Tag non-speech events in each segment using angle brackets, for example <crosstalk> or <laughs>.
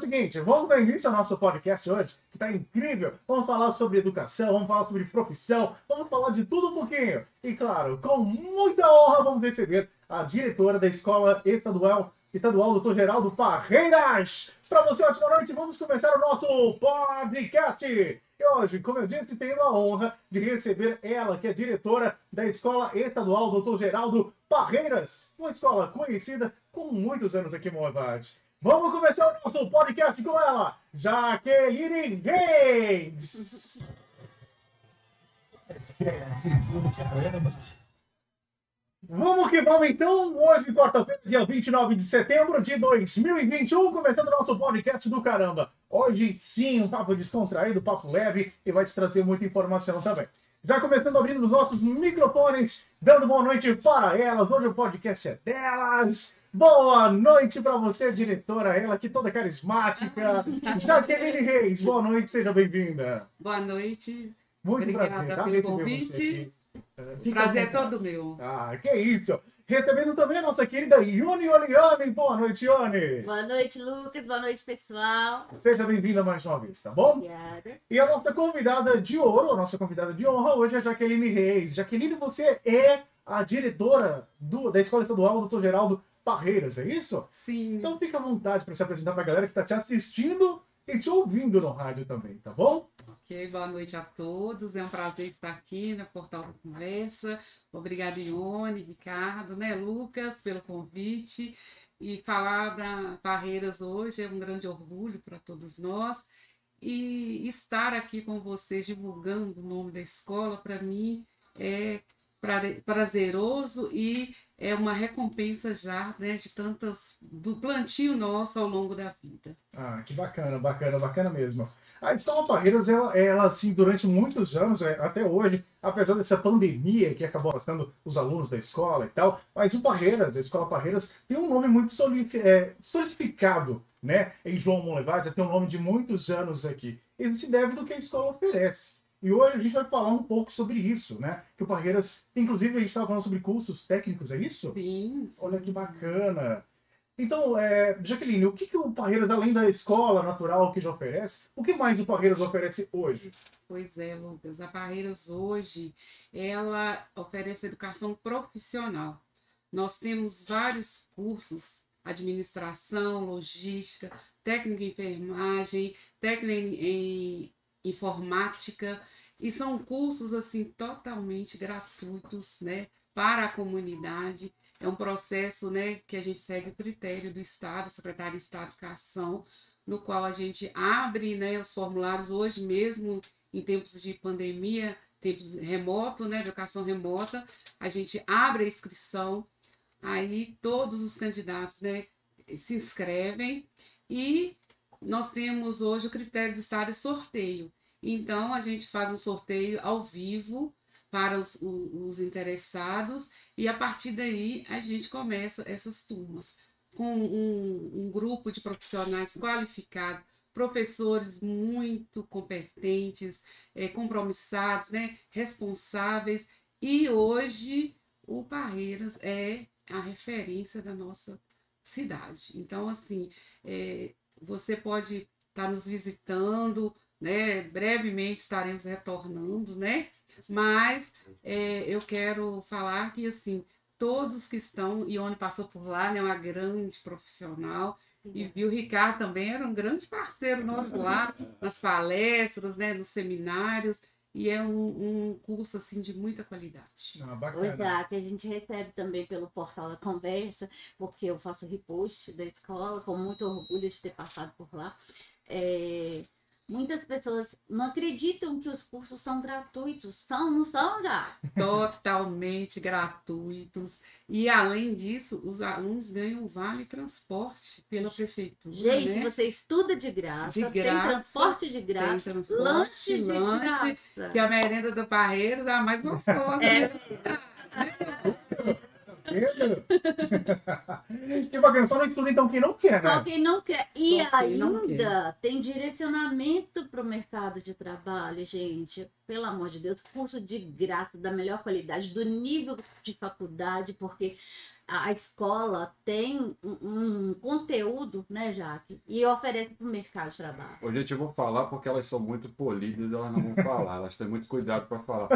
seguinte, vamos dar início ao nosso podcast hoje, que está incrível. Vamos falar sobre educação, vamos falar sobre profissão, vamos falar de tudo um pouquinho. E claro, com muita honra, vamos receber a diretora da Escola Estadual, Estadual Doutor Geraldo Parreiras. Para você, ótima noite, vamos começar o nosso podcast. E hoje, como eu disse, tenho a honra de receber ela, que é diretora da Escola Estadual Doutor Geraldo Parreiras, uma escola conhecida com muitos anos aqui em Moabade. Vamos começar o nosso podcast com ela, Jaqueline Reis. Vamos que vamos então, hoje, quarta-feira, dia 29 de setembro de 2021, começando o nosso podcast do caramba. Hoje sim, um papo descontraído, papo leve e vai te trazer muita informação também. Já começando abrindo os nossos microfones, dando boa noite para elas. Hoje o podcast é delas. Boa noite para você, diretora, ela que toda carismática. Jaqueline Reis, boa noite, seja bem-vinda. Boa noite. Muito Obrigada prazer tá? pelo convite. você aqui. Fica Prazer é todo meu. Ah, que isso. Recebendo também a nossa querida Yuni Oliane. Boa noite, Yuni. Boa noite, Lucas. Boa noite, pessoal. Seja bem-vinda mais uma vez, tá bom? Obrigada. E a nossa convidada de ouro, a nossa convidada de honra hoje é a Jaqueline Reis. Jaqueline, você é a diretora do- da Escola Estadual Dr. Geraldo Parreiras, é isso? Sim. Então fica à vontade para se apresentar para a galera que está te assistindo e te ouvindo no rádio também, tá bom? Ok, boa noite a todos. É um prazer estar aqui na Portal da Conversa. Obrigada, Ione, Ricardo, né, Lucas, pelo convite. E falar da Barreiras hoje é um grande orgulho para todos nós. E estar aqui com vocês divulgando o nome da escola, para mim, é prazeroso e é uma recompensa já né, de tantas do plantio nosso ao longo da vida. Ah, que bacana, bacana, bacana mesmo. A Escola Parreiras, ela, ela assim, durante muitos anos, é, até hoje, apesar dessa pandemia que acabou afastando os alunos da escola e tal, mas o Parreiras, a Escola Parreiras, tem um nome muito é, solidificado, né? Em João Monlevade, já tem um nome de muitos anos aqui. Isso se deve do que a escola oferece. E hoje a gente vai falar um pouco sobre isso, né? Que o Parreiras, inclusive a gente estava falando sobre cursos técnicos, é isso? Sim, sim. Olha que bacana. Então, é, Jaqueline, o que, que o Parreiras, além da escola natural que já oferece, o que mais o Parreiras oferece hoje? Pois é, Lucas. A Barreiras hoje, ela oferece educação profissional. Nós temos vários cursos, administração, logística, técnica em enfermagem, técnica em, em informática, e são cursos assim totalmente gratuitos, né, para a comunidade. É um processo, né, que a gente segue o critério do Estado, Secretaria de Estado de Educação, no qual a gente abre, né, os formulários hoje mesmo em tempos de pandemia, tempos remoto, né, educação remota, a gente abre a inscrição, aí todos os candidatos, né, se inscrevem e nós temos hoje o critério do estado é sorteio. Então a gente faz um sorteio ao vivo para os, os interessados e a partir daí a gente começa essas turmas com um, um grupo de profissionais qualificados, professores muito competentes, eh, compromissados, né, responsáveis. E hoje o Parreiras é a referência da nossa cidade. Então, assim, eh, você pode estar nos visitando, né? Brevemente estaremos retornando, né? Mas eh, eu quero falar que, assim, todos que estão, Ione passou por lá, né? Uma grande profissional. E viu o Ricardo também era um grande parceiro nosso lá, <laughs> nas palestras, né, nos seminários, e é um, um curso assim de muita qualidade. Ah, bacana. Jaque, a gente recebe também pelo portal da conversa, porque eu faço repost da escola, com muito orgulho de ter passado por lá. É, muitas pessoas não acreditam que os cursos são gratuitos. São, não são, já? Totalmente gratuitos. E além disso, os alunos ganham vale transporte pela prefeitura. Gente, né? você estuda de graça, De tem graça, transporte de graça, tem transporte, lanche de lanche, graça. Que a merenda do Parreiros é a mais gostosa. É. né? <laughs> <laughs> que bacana, só não estuda então quem não quer, Só né? quem não quer. E Só ainda tem direcionamento para o mercado de trabalho, gente. Pelo amor de Deus, curso de graça, da melhor qualidade, do nível de faculdade, porque a escola tem um, um conteúdo, né, Jaque? E oferece para o mercado de trabalho. Ô, gente, eu vou falar porque elas são muito polidas, elas não vão falar, elas têm muito cuidado para falar.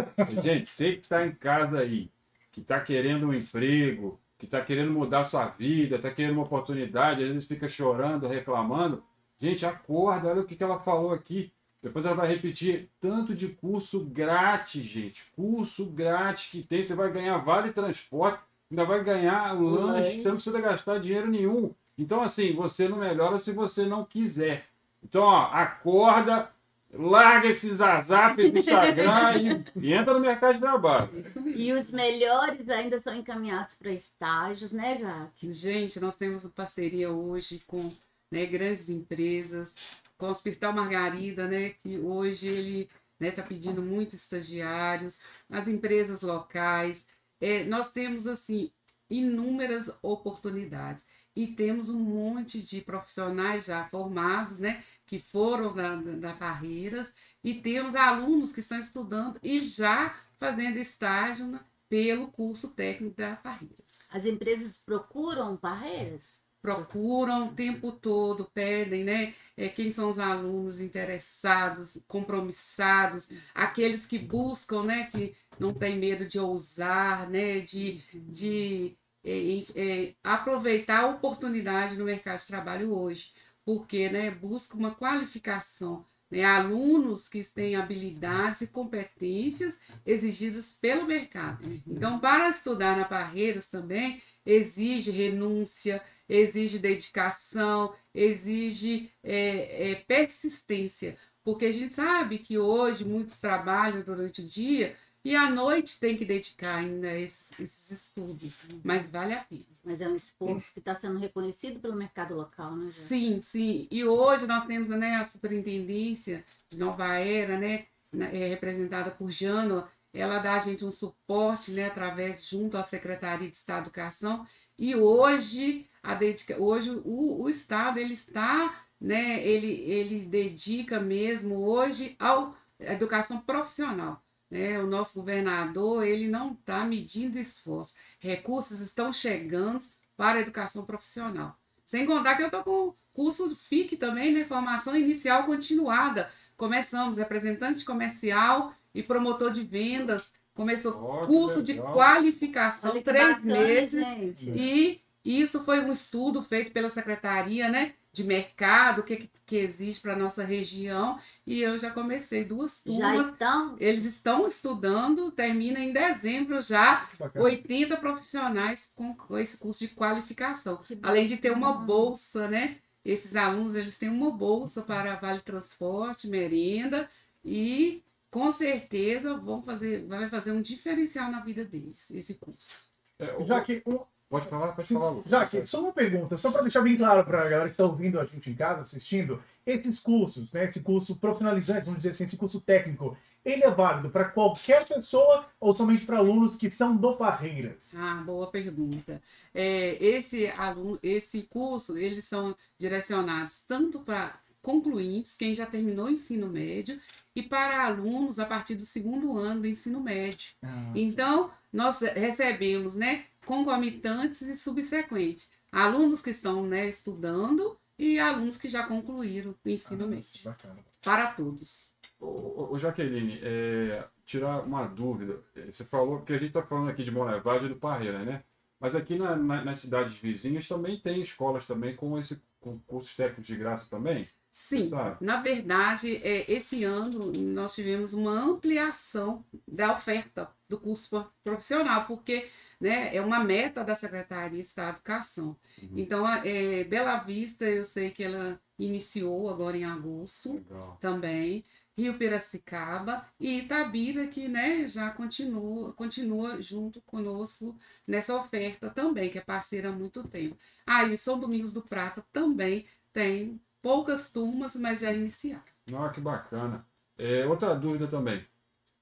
Gente, você que está em casa aí, que está querendo um emprego, que está querendo mudar sua vida, está querendo uma oportunidade, às vezes fica chorando, reclamando, gente, acorda, olha o que, que ela falou aqui. Depois ela vai repetir tanto de curso grátis, gente. Curso grátis que tem, você vai ganhar vale transporte, ainda vai ganhar Lanche. você não precisa gastar dinheiro nenhum. Então, assim, você não melhora se você não quiser. Então, ó, acorda, larga esses azapes do Instagram <laughs> e, e entra no mercado de trabalho. E os melhores ainda são encaminhados para estágios, né, Jaque? Gente, nós temos uma parceria hoje com né, grandes empresas, com o Hospital Margarida, né, que hoje ele está pedindo muitos estagiários, as empresas locais. É, nós temos, assim, inúmeras oportunidades. E temos um monte de profissionais já formados, né, que foram da, da Parreiras, e temos alunos que estão estudando e já fazendo estágio na- pelo curso técnico da Parreiras As empresas procuram barreiras? procuram o tempo todo, pedem, né? É, quem são os alunos interessados, compromissados, aqueles que buscam, né? Que não tem medo de ousar, né? De, de é, é, aproveitar a oportunidade no mercado de trabalho hoje, porque, né? Busca uma qualificação, né? Alunos que têm habilidades e competências exigidas pelo mercado. Então, para estudar na Barreiras também, exige renúncia, exige dedicação, exige é, é, persistência, porque a gente sabe que hoje muitos trabalham durante o dia e à noite tem que dedicar ainda esses, esses estudos, mas vale a pena. Mas é um esforço que está sendo reconhecido pelo mercado local, né? Sim, sim. E hoje nós temos né, a superintendência de Nova Era, né, é, representada por Jânua, ela dá a gente um suporte né, através, junto à Secretaria de Estado de Educação, e hoje, a dedica... hoje o, o Estado ele está, né, ele, ele dedica mesmo hoje à educação profissional. Né? O nosso governador ele não está medindo esforço. Recursos estão chegando para a educação profissional. Sem contar que eu estou com curso FIC também, né? Formação inicial continuada. Começamos, representante comercial e promotor de vendas. Começou curso de legal. qualificação, três bacana, meses. gente. E isso foi um estudo feito pela Secretaria né, de Mercado, o que, que- que existe para a nossa região. E eu já comecei duas Já turmas. estão? Eles estão estudando, termina em dezembro já, Que bacana. 80 profissionais com, com esse curso de qualificação. Além de ter uma bolsa, né? Esses alunos, eles têm uma bolsa para Vale Transporte, merenda e com certeza vão fazer, vai fazer um diferencial na vida deles, esse curso. É, Já que, um, Pode falar, pode falar, Lucas. já que, só uma pergunta, só para deixar bem claro para a galera que está ouvindo a gente em casa, assistindo, esses cursos, né, esse curso profissionalizante, vamos dizer assim, esse curso técnico, ele é válido para qualquer pessoa ou somente para alunos que são do Parreiras? Ah, boa pergunta. É, esse aluno, esse curso, eles são direcionados tanto para concluintes, quem já terminou o ensino médio, e para alunos a partir do segundo ano do ensino médio. Então, nós recebemos, né, concomitantes e subsequentes. Alunos que estão, né, estudando e alunos que já concluíram o ensino Ah, médio. bacana. Para todos. Ô, ô, Jaqueline, é, tirar uma dúvida. É, Você falou, porque a gente está falando aqui de Monlevade e do Parreira, né? Mas aqui na- na- nas cidades vizinhas também tem escolas também com, esse, com cursos técnicos de graça também? Sim, na verdade, é, esse ano nós tivemos uma ampliação da oferta do curso pro- profissional, porque né, é uma meta da Secretaria de Estado de Educação. Uhum. Então, a- é, Bela Vista, eu sei que ela iniciou agora em agosto Legal. também, Rio Piracicaba e Itabira, que né, já continua, continua junto conosco nessa oferta também, que é parceira há muito tempo. Ah, e São Domingos do Prata também tem poucas turmas, mas já iniciaram. Ah, que bacana. É, outra dúvida também.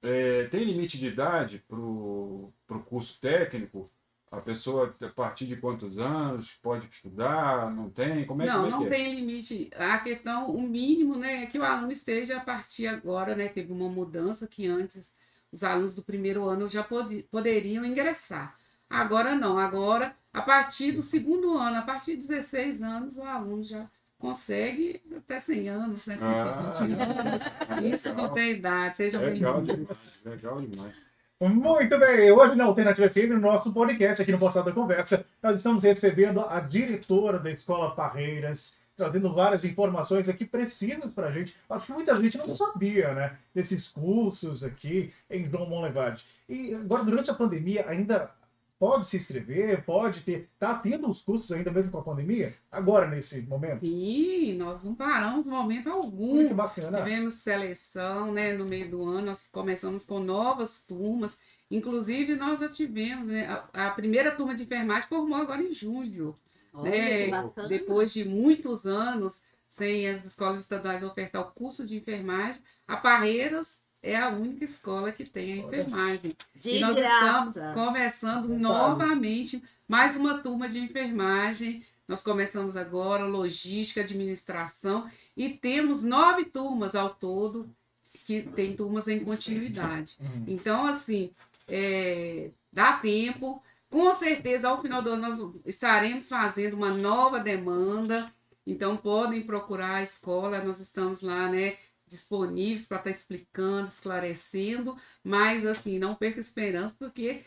É, tem limite de idade para o curso técnico? A pessoa, a partir de quantos anos, pode estudar? Não tem? Como é, não, como é não que é? tem limite. A questão, o mínimo, né, é que o aluno esteja a partir agora, né, teve uma mudança que antes os alunos do primeiro ano já pod poderiam ingressar. Agora não, agora, a partir do segundo ano, a partir de 16 anos, o aluno já consegue até 100 anos, né, 120 Ah, anos. Isso não tem idade, sejam bem-vindos. legal demais. Muito bem, hoje na Alternativa FM, no nosso podcast aqui no Portal da Conversa, nós estamos recebendo a diretora da Escola Parreiras, trazendo várias informações aqui precisas para a gente. Acho que muita gente não sabia, né, desses cursos aqui em Dom Monlevade. E agora, durante a pandemia, ainda pode se inscrever, pode ter, tá tendo os cursos ainda mesmo com a pandemia? Agora, nesse momento? Sim, nós não paramos momento algum. Muito bacana. Tivemos seleção, né, no meio do ano, nós começamos com novas turmas. Inclusive, nós já tivemos, né, a, a primeira turma de enfermagem formou agora em julho. Olha, né, que bacana. Depois de muitos anos sem as escolas estaduais ofertar o curso de enfermagem, a Parreiras é a única escola que tem a enfermagem. De e nós estamos graça. começando Detalhe. novamente mais uma turma de enfermagem. Nós começamos agora logística, administração e temos nove turmas ao todo que tem turmas em continuidade. Hum. Então, assim, é, dá tempo. Com certeza, ao final do ano, nós estaremos fazendo uma nova demanda. Então, podem procurar a escola, nós estamos lá, né? Disponíveis para estar explicando, esclarecendo, mas assim, não perca esperança, porque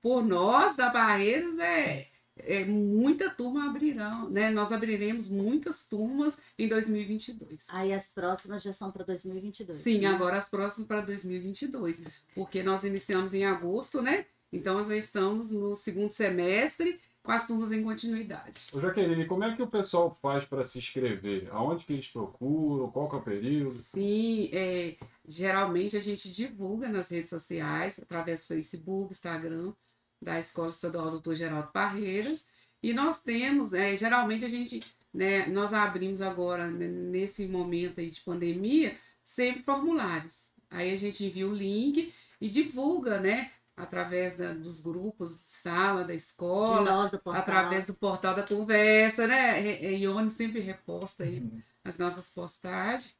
por nós da Barreiras é, é muita turma abrirão, né? Nós abriremos muitas turmas em 2022. Aí as próximas já são para 2022. Sim, né? agora as próximas para 2022, porque nós iniciamos em agosto, né? Então nós já estamos no segundo semestre com as turmas em continuidade. Ô, Jaqueline, como é que o pessoal faz para se inscrever? Aonde que eles procuram? Qual que é o período? Sim, é, geralmente a gente divulga nas redes sociais, através do Facebook, Instagram, da Escola Estadual Doutor Geraldo Parreiras. E nós temos, é, geralmente a gente, né, nós abrimos agora, né, nesse momento aí de pandemia, sempre formulários. Aí a gente envia o link e divulga, né, através da- dos grupos de sala da De escola, nós do portal. através do portal da conversa, né? É, Ione sempre reposta aí Uhum. as nossas postagens.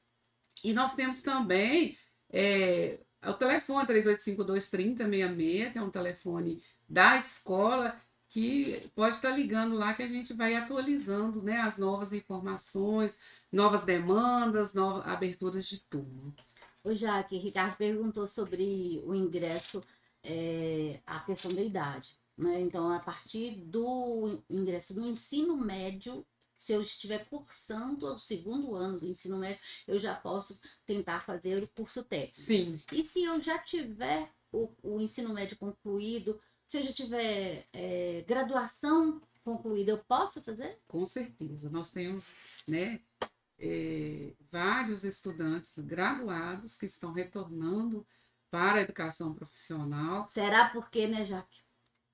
E nós temos também é, o telefone 3852-3066, que é um telefone da escola, que pode estar ligando lá que a gente vai atualizando né, as novas informações, novas demandas, novas aberturas de turma. O Jaque, Ricardo perguntou sobre o ingresso, é, a questão da idade. Né? Então, a partir do ingresso do ensino médio, se eu estiver cursando o segundo ano do ensino médio, eu já posso tentar fazer o curso técnico. Sim, E se eu já tiver o, o ensino médio concluído, se eu já tiver é, graduação concluída, eu posso fazer? com certeza. Nós temos né, é, vários estudantes graduados que estão retornando para a educação profissional. Será porque, né, Jaque?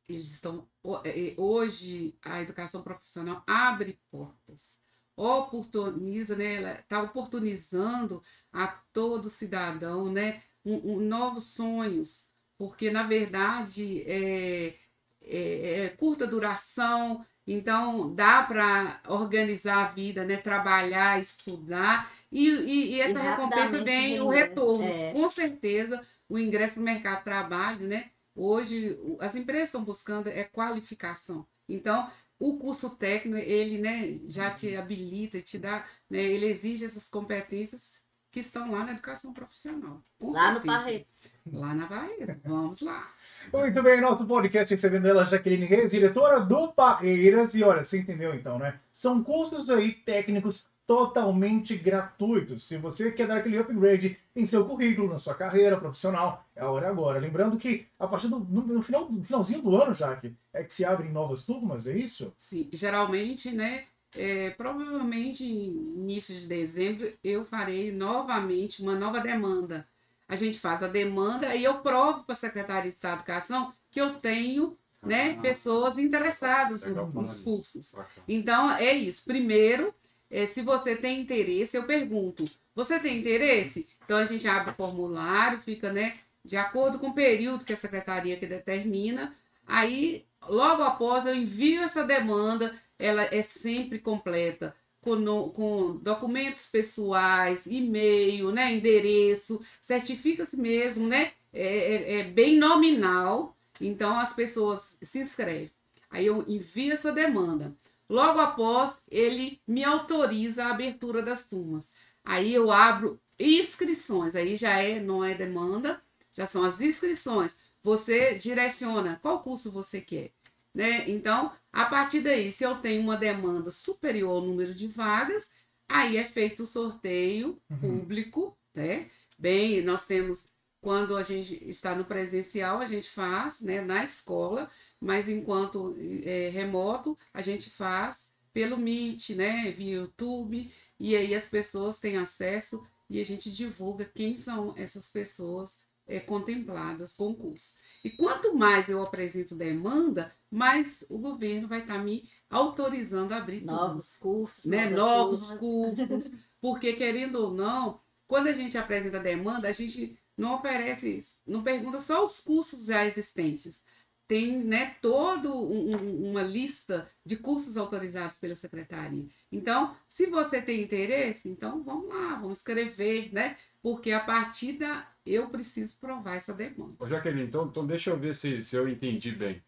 Eles estão. ho- eh, Hoje, a educação profissional abre portas, oportuniza, né? Ela está oportunizando a todo cidadão, né? Um, um- novos sonhos, porque, na verdade, é, é- é curta duração, então dá para organizar a vida, né? Trabalhar, estudar, e, e- e essa recompensa vem o reingresso, retorno. é. Com certeza, o ingresso para o mercado de trabalho, né? Hoje, as empresas estão buscando é qualificação. Então, o curso técnico, ele né, já te habilita, te dá, né, ele exige essas competências que estão lá na educação profissional. Com Lá no certeza. Barretos. Lá na Bahia. Vamos lá. Muito bem, nosso podcast recebendo ela, Jaqueline Reis, diretora do Barreiras. E olha, você entendeu então, né? São cursos aí técnicos totalmente gratuitos. Se você quer dar aquele upgrade em seu currículo, na sua carreira profissional, é a hora agora. Lembrando que a partir do no, no final, no finalzinho do ano, Jaque, é que se abrem novas turmas, é isso? Sim, geralmente, né? é, provavelmente em início de dezembro eu farei novamente uma nova demanda. A gente faz a demanda e eu provo para a Secretaria de Estado de Educação que eu tenho né, Ah, pessoas interessadas nos cursos. Então, é isso. Primeiro, eh, se você tem interesse, eu pergunto: você tem interesse? Então, a gente abre o formulário, fica, né, de acordo com o período que a secretaria que determina. Aí, logo após eu envio essa demanda, ela é sempre completa. Com, com documentos pessoais, e-mail, né, endereço, certifica-se mesmo, né, é, é- é bem nominal, então as pessoas se inscrevem. Aí eu envio essa demanda. Logo após, ele me autoriza a abertura das turmas. Aí eu abro inscrições, aí já é, não é demanda, já são as inscrições. Você direciona qual curso você quer, né? Então, a partir daí, se eu tenho uma demanda superior ao número de vagas, aí é feito o sorteio público, né? Bem, nós temos quando a gente está no presencial, a gente faz, né, na escola, mas enquanto é, remoto, a gente faz pelo Meet, né, via YouTube, e aí as pessoas têm acesso e a gente divulga quem são essas pessoas é, contempladas com o curso. E quanto mais eu apresento demanda, mais o governo vai estar me autorizando a abrir Novos cursos, né, novos turmas. cursos, <laughs> porque querendo ou não, quando a gente apresenta demanda, a gente não oferece, não pergunta só os cursos já existentes. Tem, né, todo um- um- uma lista de cursos autorizados pela secretaria. Então, se você tem interesse, então vamos lá, vamos escrever, né? Porque a partir da eu preciso provar essa demanda. Ô, Jaqueline, então, então deixa eu ver se, se eu entendi bem.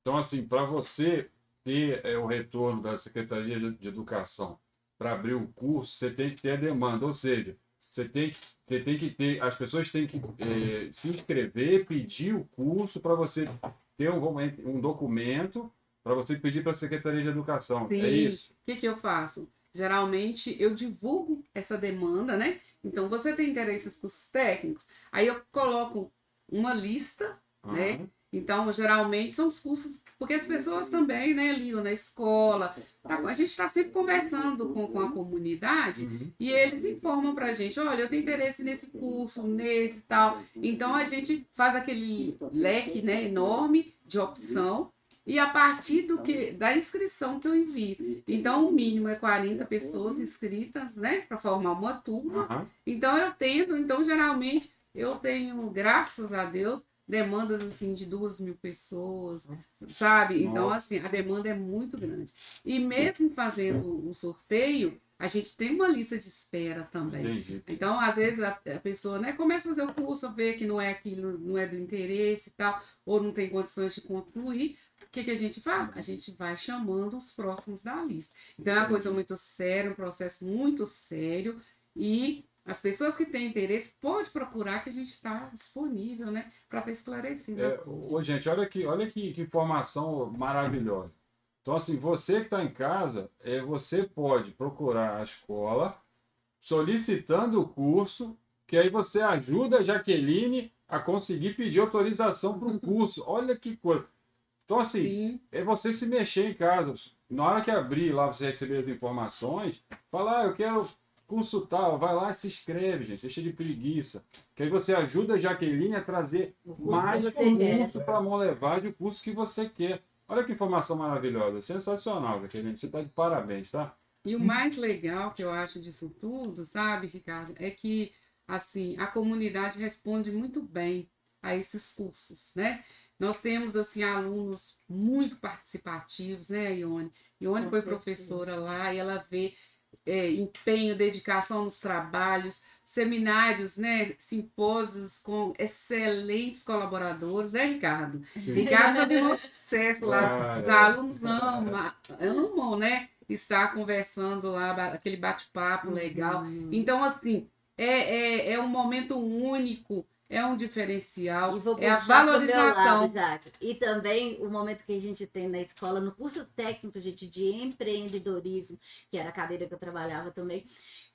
Então, assim, para você ter é, o retorno da Secretaria de, Educação para abrir o curso, você tem que ter a demanda, ou seja, você tem, você tem que ter, as pessoas têm que é, se inscrever, pedir o curso para você ter um, um documento para você pedir para a Secretaria de Educação. Sim. É isso? O que, que eu faço? Geralmente eu divulgo essa demanda, né? Então você tem interesse nos cursos técnicos, aí eu coloco uma lista, né? Então, geralmente são os cursos, porque as pessoas também, né, ligam na escola, tá- a gente está sempre conversando com, com a comunidade Uhum. e eles informam pra gente, olha, eu tenho interesse nesse curso, nesse e tal. Então a gente faz aquele leque, né, enorme de opção e a partir do que da inscrição que eu envio. Então o mínimo é 40 pessoas inscritas, né, para formar uma turma. Aham. Então eu tento, então geralmente eu tenho, graças a Deus, demandas assim de duas mil pessoas, sabe? Então Nossa. assim, a demanda é muito grande. E mesmo fazendo o sorteio, a gente tem uma lista de espera também. Entendi. Então, às vezes, a, a pessoa né, começa a fazer o curso, vê que não é aquilo, não é do interesse e tal, ou não tem condições de concluir. O que, que a gente faz? A gente vai chamando os próximos da lista. Então, é uma coisa muito séria, um processo muito sério. E as pessoas que têm interesse, pode procurar que a gente está disponível, né? Para estar esclarecendo É, as coisas. ô, gente, olha aqui, olha que, que informação maravilhosa. Então, assim, você que está em casa, é, você pode procurar a escola solicitando o curso, que aí você ajuda a Jaqueline a conseguir pedir autorização para o curso. Olha que coisa. Então, assim, Sim, é você se mexer em casa. Na hora que abrir lá, você receber as informações, falar, ah, eu quero curso tal, vai lá e se inscreve, gente, deixa de preguiça. Que aí você ajuda a Jaqueline a trazer O curso mais que você quer. curso para a mão levar de curso que você quer. Olha que informação maravilhosa, sensacional, Jaqueline, você está de parabéns, tá? E o mais legal que eu acho disso tudo, sabe, Ricardo, é que assim, a comunidade responde muito bem a esses cursos, né? Nós temos assim alunos muito participativos, né, Ione? Ione Com foi certeza. professora lá e ela vê é, empenho, dedicação nos trabalhos, seminários, né, simpósios com excelentes colaboradores, né, Ricardo? Ricardo fazia um <laughs> sucesso lá. Ah, Os é. alunos amam, amam, né? Estar conversando lá, aquele bate-papo legal. Então, assim, é, é, é um momento único, é um diferencial, é a valorização. lado, Jaque. E também o momento que a gente tem na escola, no curso técnico, gente, de empreendedorismo, que era a cadeira que eu trabalhava também,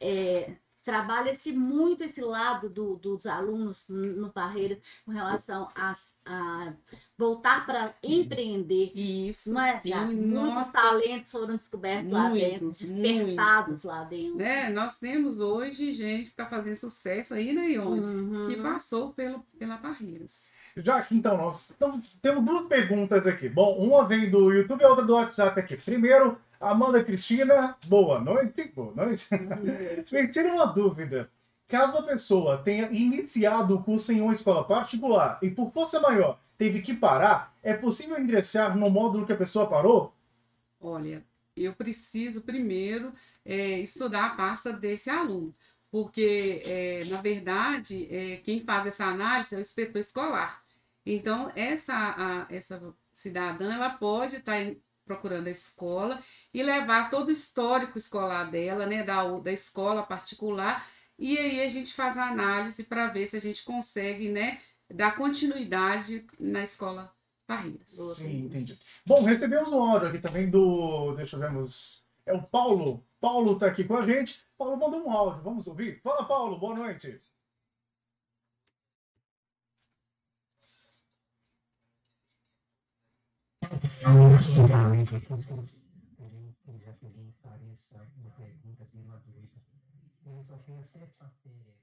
é, trabalha-se muito esse lado do- dos alunos no Barreira com relação a, a voltar para empreender. Isso, Não é, sim? Muitos nossa, talentos foram descobertos lá dentro, Muitos, despertados lá dentro. né? Nós temos hoje gente que está fazendo sucesso aí, né, Ione? Uhum. Que passou pelo, pela Barreiras. Já que então nós tam- temos duas perguntas aqui. Bom, uma vem do YouTube e outra do WhatsApp aqui. Primeiro, Amanda Cristina, boa noite. Boa noite. Me <laughs> tira uma dúvida. Caso a pessoa tenha iniciado o curso em uma escola particular e por força maior teve que parar, é possível ingressar no módulo que a pessoa parou? Olha, eu preciso primeiro é, estudar a pasta desse aluno, porque, é, na verdade, é, quem faz essa análise é o inspetor escolar. Então, essa, a, essa cidadã ela pode estar tá procurando a escola e levar todo o histórico escolar dela, né, da, da escola particular, e aí a gente faz a análise para ver se a gente consegue, né, dar continuidade na escola Barreiras. Sim, entendi. Bom, recebemos um áudio aqui também do. Deixa eu ver. É o Paulo. Paulo está aqui com a gente. Paulo mandou um áudio. Vamos ouvir? Fala, Paulo. Boa noite. Eu só tenho sexta-feira.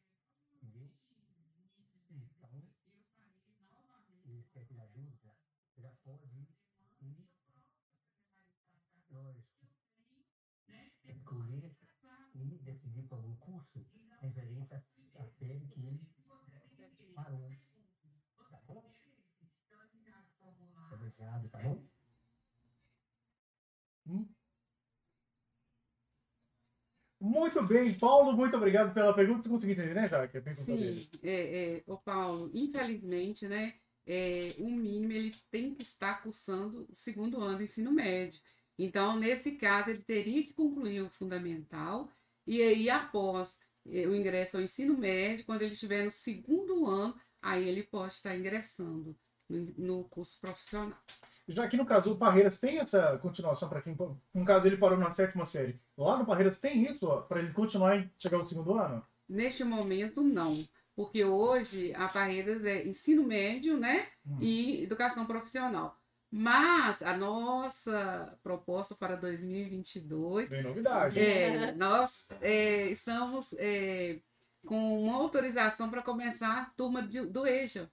Então, e quer que ajuda, já pode ir, lógico, incluir e decidir por algum curso referente à série que ele parou. Tá bom? Obrigado, tá bom? Hum? Muito bem, Paulo, muito obrigado pela pergunta. Você conseguiu entender, né, Jaque? Sim, é, é, o Paulo, infelizmente, né, é, o mínimo ele tem que estar cursando o segundo ano do ensino médio. Então, nesse caso, ele teria que concluir o fundamental e aí, após é, o ingresso ao ensino médio, quando ele estiver no segundo ano, aí ele pode estar ingressando no, no curso profissional. Já que no caso o Parreiras tem essa continuação para quem, no caso ele parou na sétima série, lá no Parreiras tem isso para ele continuar e chegar ao segundo ano? Neste momento não, porque hoje a Parreiras é ensino médio, né, hum. e educação profissional. Mas a nossa proposta para 2022 tem novidade. É, nós é, estamos é, com uma autorização para começar a turma de, do EJA.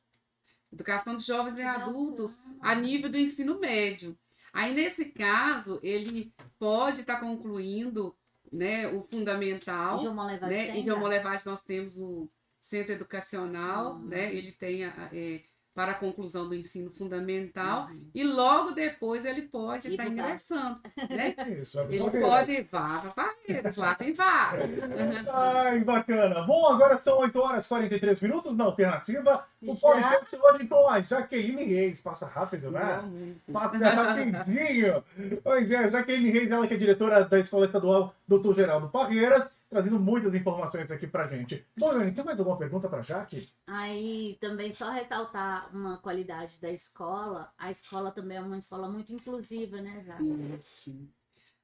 Educação de jovens e adultos a nível do ensino médio. Aí, nesse caso, ele pode estar tá concluindo né, o fundamental. Né? Em João Levade nós temos o centro educacional, uhum. né? ele tem a, é, para a conclusão do ensino fundamental uhum. e logo depois ele pode estar tá ingressando, né? <laughs> Isso, ele pode vá para Barreiras, lá tem vaga. <laughs> Ai, bacana. Bom, agora são 8 horas e 43 minutos na alternativa. O podcast hoje com a Jaqueline Reis. Passa rápido, né? Passa rapidinho. pois é, Jaqueline Reis, ela que é diretora da Escola Estadual Doutor Geraldo Parreiras trazendo muitas informações aqui pra gente. Bom, Dani, tem mais alguma pergunta pra Jaque? Aí, também só ressaltar uma qualidade da escola. A escola também é uma escola muito inclusiva, né, Jaque? Sim, sim.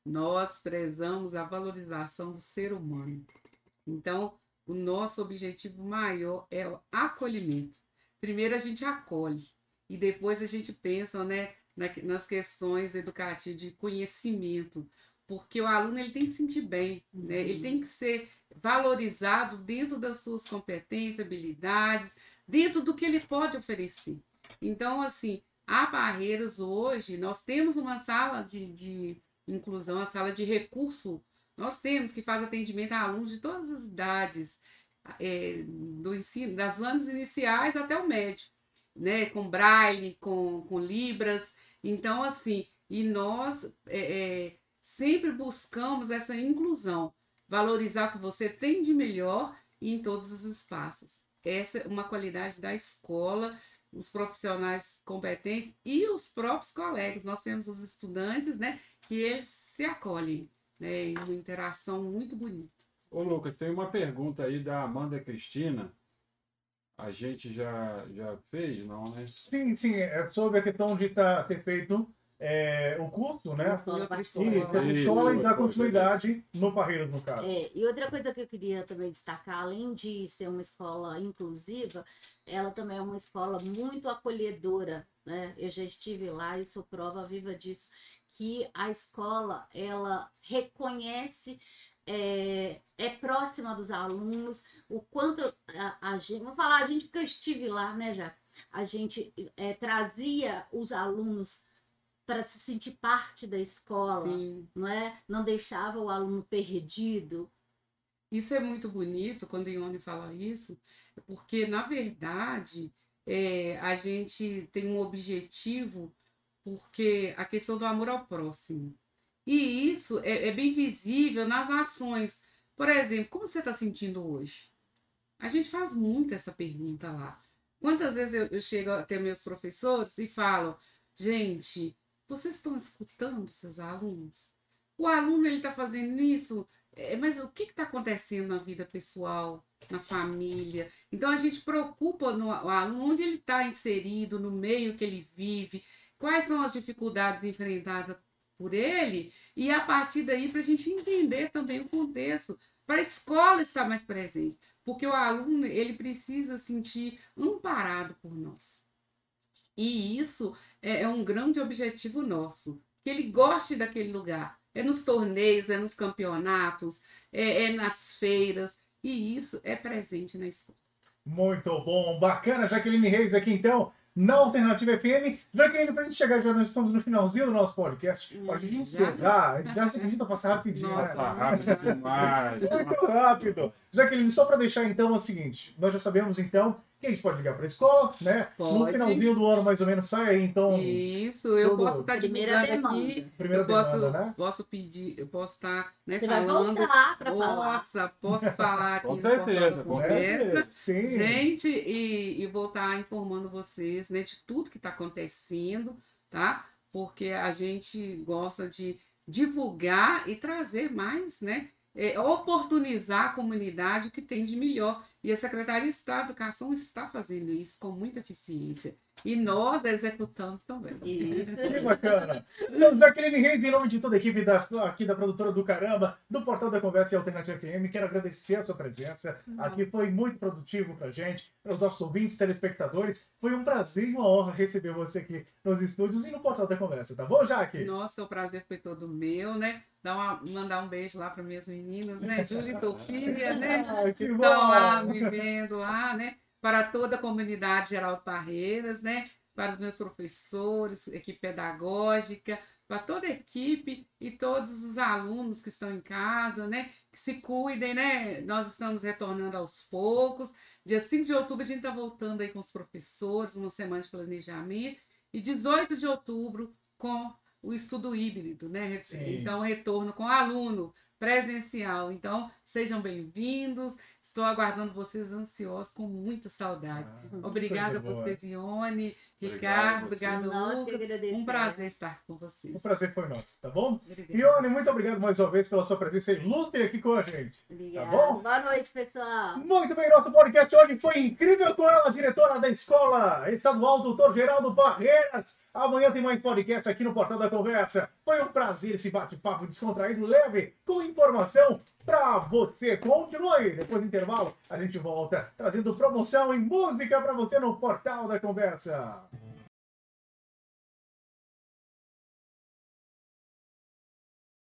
Nós prezamos a valorização do ser humano. Então, o nosso objetivo maior é o acolhimento. Primeiro a gente acolhe e depois a gente pensa, né, nas questões educativas de conhecimento porque o aluno ele tem que se sentir bem, né? ele tem que ser valorizado dentro das suas competências, habilidades, dentro do que ele pode oferecer. Então, assim, há barreiras hoje, nós temos uma sala de, de inclusão, a sala de recurso, nós temos que faz atendimento a alunos de todas as idades, é, do ensino, das anos iniciais até o médio, né? com braille, com, com libras. Então, assim, e nós é, é, sempre buscamos essa inclusão, valorizar o que você tem de melhor em todos os espaços. Essa é uma qualidade da escola, os profissionais competentes e os próprios colegas. Nós temos os estudantes, né, que eles se acolhem, né, em uma interação muito bonita. Ô, Lucas, tem uma pergunta aí da Amanda Cristina. A gente já, já fez, não, né? Sim, sim. É sobre a questão de tá, ter feito é, o curso, né? E escola e dar continuidade no Parreiras, no caso. É, e outra coisa que eu queria também destacar, além de ser uma escola inclusiva, ela também é uma escola muito acolhedora, né? Eu já estive lá e sou prova viva disso, que a escola, ela reconhece é, é, próxima dos alunos, o quanto a, a gente, vou falar, a gente porque eu estive lá, né, já a gente é, trazia os alunos para se sentir parte da escola, Sim. não é? Não deixava o aluno perdido. Isso é muito bonito quando Ione fala isso, porque na verdade é, a gente tem um objetivo porque a questão do amor ao próximo. E isso é, é bem visível nas ações. Por exemplo, como você está sentindo hoje? A gente faz muito essa pergunta lá. Quantas vezes eu, eu chego até meus professores e falo, gente, vocês estão escutando seus alunos? O aluno ele está fazendo isso, é, mas o que está acontecendo na vida pessoal, na família? Então a gente preocupa no aluno onde ele está inserido, no meio que ele vive, quais são as dificuldades enfrentadas por ele, e a partir daí para a gente entender também o contexto, para a escola estar mais presente, porque o aluno ele precisa sentir amparado por nós. E isso é, é um grande objetivo nosso, que ele goste daquele lugar. É nos torneios, é nos campeonatos, é, é nas feiras, e isso é presente na escola. Muito bom, bacana, Jaqueline Reis aqui então na Alternativa FM. Já que ainda pra gente chegar, já nós estamos no finalzinho do nosso podcast. Pra gente encerrar, já se acredita passar rapidinho, Nossa, né? rápido demais. Muito rápido. Jaqueline, só para deixar então é o seguinte: nós já sabemos então que a gente pode ligar para a escola, né? No Pode. finalzinho do ano, mais ou menos, sai aí então. Isso, eu tudo- posso estar Primeira divulgando demanda. aqui. Primeira eu posso, demanda, né? posso pedir, eu posso estar né, Você vai falando. voltar para falar. Nossa, posso falar aqui <laughs> Com no certeza, com certeza. Sim. Gente, e, e vou estar informando vocês né, de tudo que está acontecendo, tá? Porque a gente gosta de divulgar e trazer mais, né? É, oportunizar a comunidade o que tem de melhor. E a Secretaria de Estado de Educação está fazendo isso com muita eficiência. E nós executando também. Isso. Que bacana. Então, Jaqueline Reis, em nome de toda a equipe da, aqui da produtora do Caramba, do Portal da Conversa e Alternativa FM, quero agradecer a sua presença. Aqui foi muito produtivo pra gente, para os nossos ouvintes, telespectadores. Foi um prazer e uma honra receber você aqui nos estúdios e no Portal da Conversa, tá bom, Jaque? Nossa, o prazer foi todo meu, né? Dar uma, mandar um beijo lá para minhas meninas, né? Júlia e Sofia, né? Ah, que bom. estão lá me vendo lá, né? Para toda a comunidade Geraldo Parreiras, né? Para os meus professores, equipe pedagógica, para toda a equipe e todos os alunos que estão em casa, né? Que se cuidem, né? Nós estamos retornando aos poucos. Dia 5 de outubro a gente está voltando aí com os professores, uma semana de planejamento. E 18 de outubro com o estudo híbrido, né? Sim. Então, retorno com aluno presencial. Então, sejam bem-vindos. Estou aguardando vocês ansiosos, com muita saudade. Ah, Obrigada a vocês, Ione, Ricardo, obrigado, que Lucas. Um prazer estar com vocês. O prazer foi nosso, tá bom? Obrigada. Ione, muito obrigado mais uma vez pela sua presença ilustre aqui com a gente. Obrigada. Tá bom? Boa noite, pessoal. Muito bem, nosso podcast hoje foi incrível com ela, diretora da Escola Estadual Doutor Geraldo Barreiras. Amanhã tem mais podcast aqui no Portal da Conversa. Foi um prazer esse bate-papo descontraído, leve, com informação pra você. Continua aí, depois do intervalo a gente volta trazendo promoção e música pra você no Portal da Conversa.